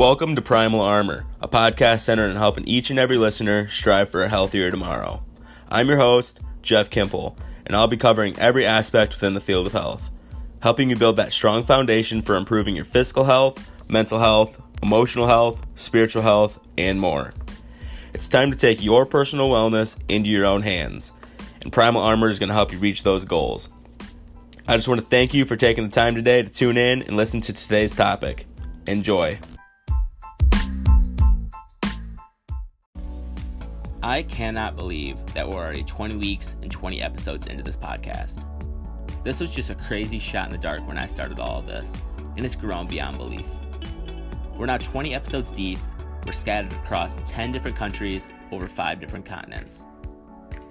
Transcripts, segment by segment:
Welcome to Primal Armor, a podcast centered on helping each and every listener strive for a healthier tomorrow. I'm your host, Jeff Kimple, and I'll be covering every aspect within the field of health, helping you build that strong foundation for improving your physical health, mental health, emotional health, spiritual health, and more. It's time to take your personal wellness into your own hands, and Primal Armor is going to help you reach those goals. I just want to thank you for taking the time today to tune in and listen to today's topic. Enjoy. I cannot believe that we're already 20 weeks and 20 episodes into this podcast. This was just a crazy shot in the dark when I started all of this, and it's grown beyond belief. We're now 20 episodes deep, we're scattered across 10 different countries over 5 different continents.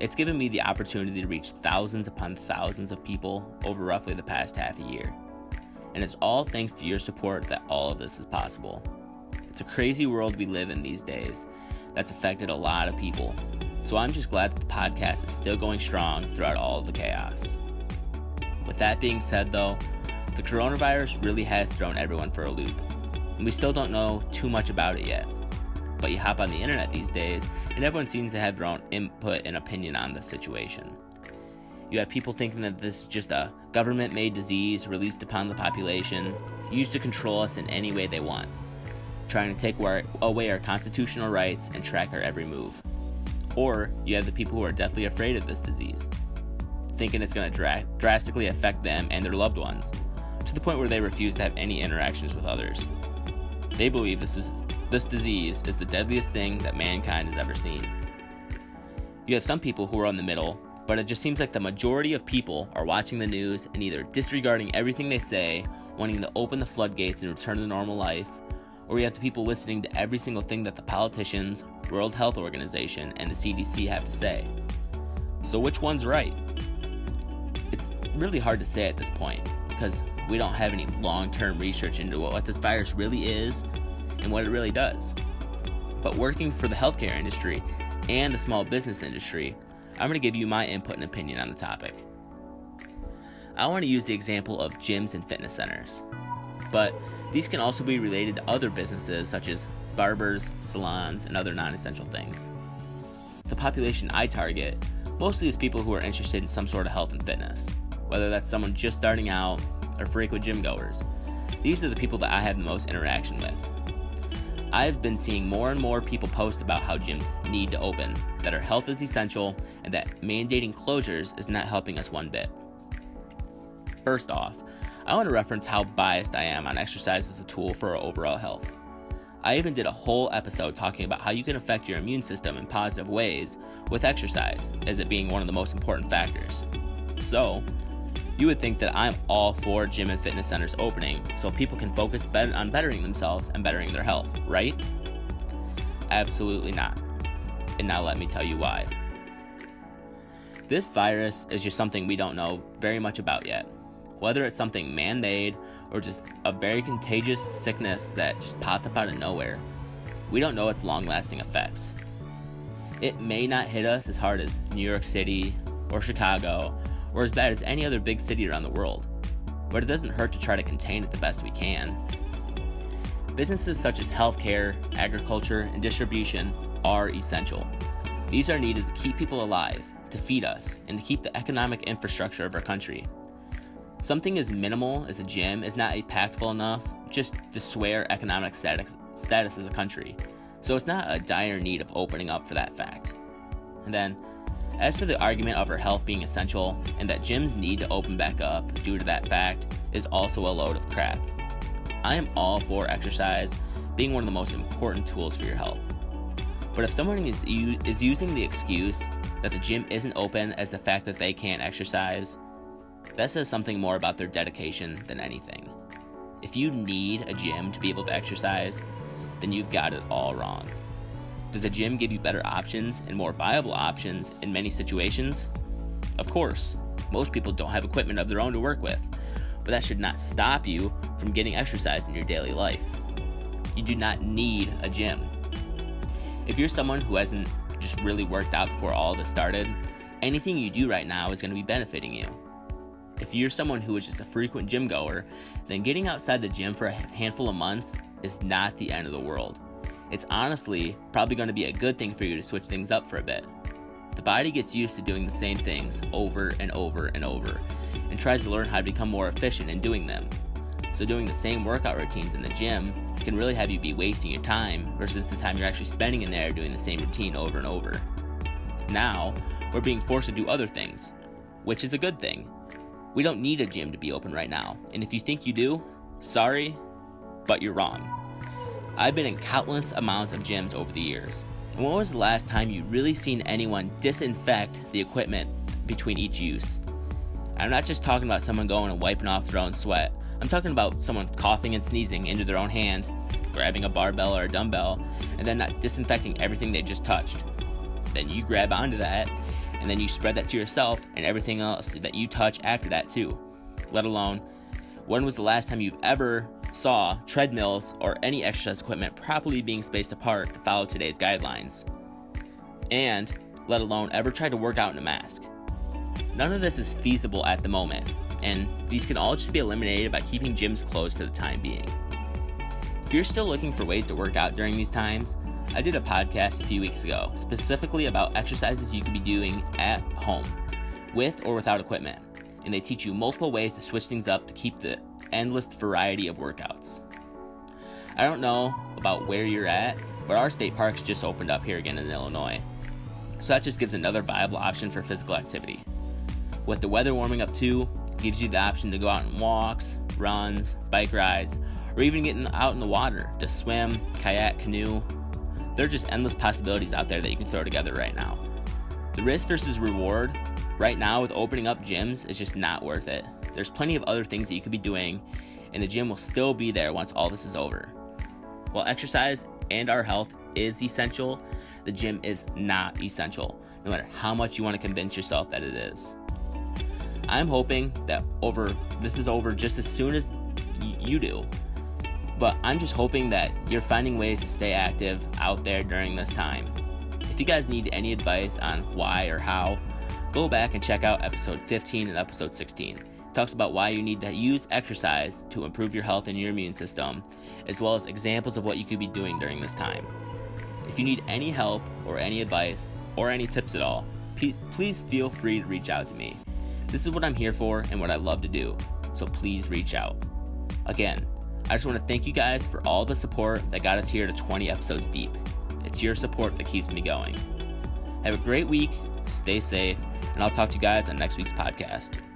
It's given me the opportunity to reach thousands upon thousands of people over roughly the past half a year. And it's all thanks to your support that all of this is possible. It's a crazy world we live in these days, that's affected a lot of people. So I'm just glad that the podcast is still going strong throughout all of the chaos. With that being said, though, the coronavirus really has thrown everyone for a loop, and we still don't know too much about it yet. But you hop on the internet these days, and everyone seems to have their own input and opinion on the situation. You have people thinking that this is just a government made disease released upon the population, used to control us in any way they want trying to take away our constitutional rights and track our every move. Or you have the people who are deathly afraid of this disease, thinking it's going to dra- drastically affect them and their loved ones, to the point where they refuse to have any interactions with others. They believe this is this disease is the deadliest thing that mankind has ever seen. You have some people who are in the middle, but it just seems like the majority of people are watching the news and either disregarding everything they say, wanting to open the floodgates and return to normal life, or we have the people listening to every single thing that the politicians, World Health Organization, and the CDC have to say. So, which one's right? It's really hard to say at this point because we don't have any long term research into what this virus really is and what it really does. But working for the healthcare industry and the small business industry, I'm going to give you my input and opinion on the topic. I want to use the example of gyms and fitness centers. But these can also be related to other businesses such as barbers, salons, and other non essential things. The population I target mostly is people who are interested in some sort of health and fitness, whether that's someone just starting out or frequent gym goers. These are the people that I have the most interaction with. I've been seeing more and more people post about how gyms need to open, that our health is essential, and that mandating closures is not helping us one bit. First off, I want to reference how biased I am on exercise as a tool for our overall health. I even did a whole episode talking about how you can affect your immune system in positive ways with exercise, as it being one of the most important factors. So, you would think that I'm all for gym and fitness centers opening so people can focus on bettering themselves and bettering their health, right? Absolutely not. And now let me tell you why. This virus is just something we don't know very much about yet whether it's something man made or just a very contagious sickness that just popped up out of nowhere. We don't know its long lasting effects. It may not hit us as hard as New York City or Chicago or as bad as any other big city around the world, but it doesn't hurt to try to contain it the best we can. Businesses such as healthcare, agriculture, and distribution are essential. These are needed to keep people alive, to feed us, and to keep the economic infrastructure of our country. Something as minimal as a gym is not impactful enough just to swear economic status, status as a country, so it's not a dire need of opening up for that fact. And then, as for the argument of her health being essential and that gyms need to open back up due to that fact is also a load of crap. I am all for exercise being one of the most important tools for your health. But if someone is, is using the excuse that the gym isn't open as the fact that they can't exercise, that says something more about their dedication than anything. If you need a gym to be able to exercise, then you've got it all wrong. Does a gym give you better options and more viable options in many situations? Of course, most people don't have equipment of their own to work with, but that should not stop you from getting exercise in your daily life. You do not need a gym. If you're someone who hasn't just really worked out before all this started, anything you do right now is going to be benefiting you. If you're someone who is just a frequent gym goer, then getting outside the gym for a handful of months is not the end of the world. It's honestly probably going to be a good thing for you to switch things up for a bit. The body gets used to doing the same things over and over and over and tries to learn how to become more efficient in doing them. So, doing the same workout routines in the gym can really have you be wasting your time versus the time you're actually spending in there doing the same routine over and over. Now, we're being forced to do other things, which is a good thing. We don't need a gym to be open right now, and if you think you do, sorry, but you're wrong. I've been in countless amounts of gyms over the years. And when was the last time you really seen anyone disinfect the equipment between each use? I'm not just talking about someone going and wiping off their own sweat. I'm talking about someone coughing and sneezing into their own hand, grabbing a barbell or a dumbbell, and then not disinfecting everything they just touched. Then you grab onto that, and then you spread that to yourself and everything else that you touch after that, too. Let alone, when was the last time you've ever saw treadmills or any exercise equipment properly being spaced apart to follow today's guidelines? And, let alone, ever tried to work out in a mask? None of this is feasible at the moment, and these can all just be eliminated by keeping gyms closed for the time being. If you're still looking for ways to work out during these times, I did a podcast a few weeks ago specifically about exercises you could be doing at home, with or without equipment, and they teach you multiple ways to switch things up to keep the endless variety of workouts. I don't know about where you're at, but our state parks just opened up here again in Illinois. So that just gives another viable option for physical activity. With the weather warming up too, gives you the option to go out on walks, runs, bike rides, or even getting out in the water to swim, kayak, canoe. There are just endless possibilities out there that you can throw together right now. The risk versus reward right now with opening up gyms is just not worth it. There's plenty of other things that you could be doing, and the gym will still be there once all this is over. While exercise and our health is essential, the gym is not essential, no matter how much you want to convince yourself that it is. I'm hoping that over this is over just as soon as you do. But I'm just hoping that you're finding ways to stay active out there during this time. If you guys need any advice on why or how, go back and check out episode 15 and episode 16. It talks about why you need to use exercise to improve your health and your immune system, as well as examples of what you could be doing during this time. If you need any help or any advice or any tips at all, please feel free to reach out to me. This is what I'm here for and what I love to do, so please reach out. Again, I just want to thank you guys for all the support that got us here to 20 episodes deep. It's your support that keeps me going. Have a great week, stay safe, and I'll talk to you guys on next week's podcast.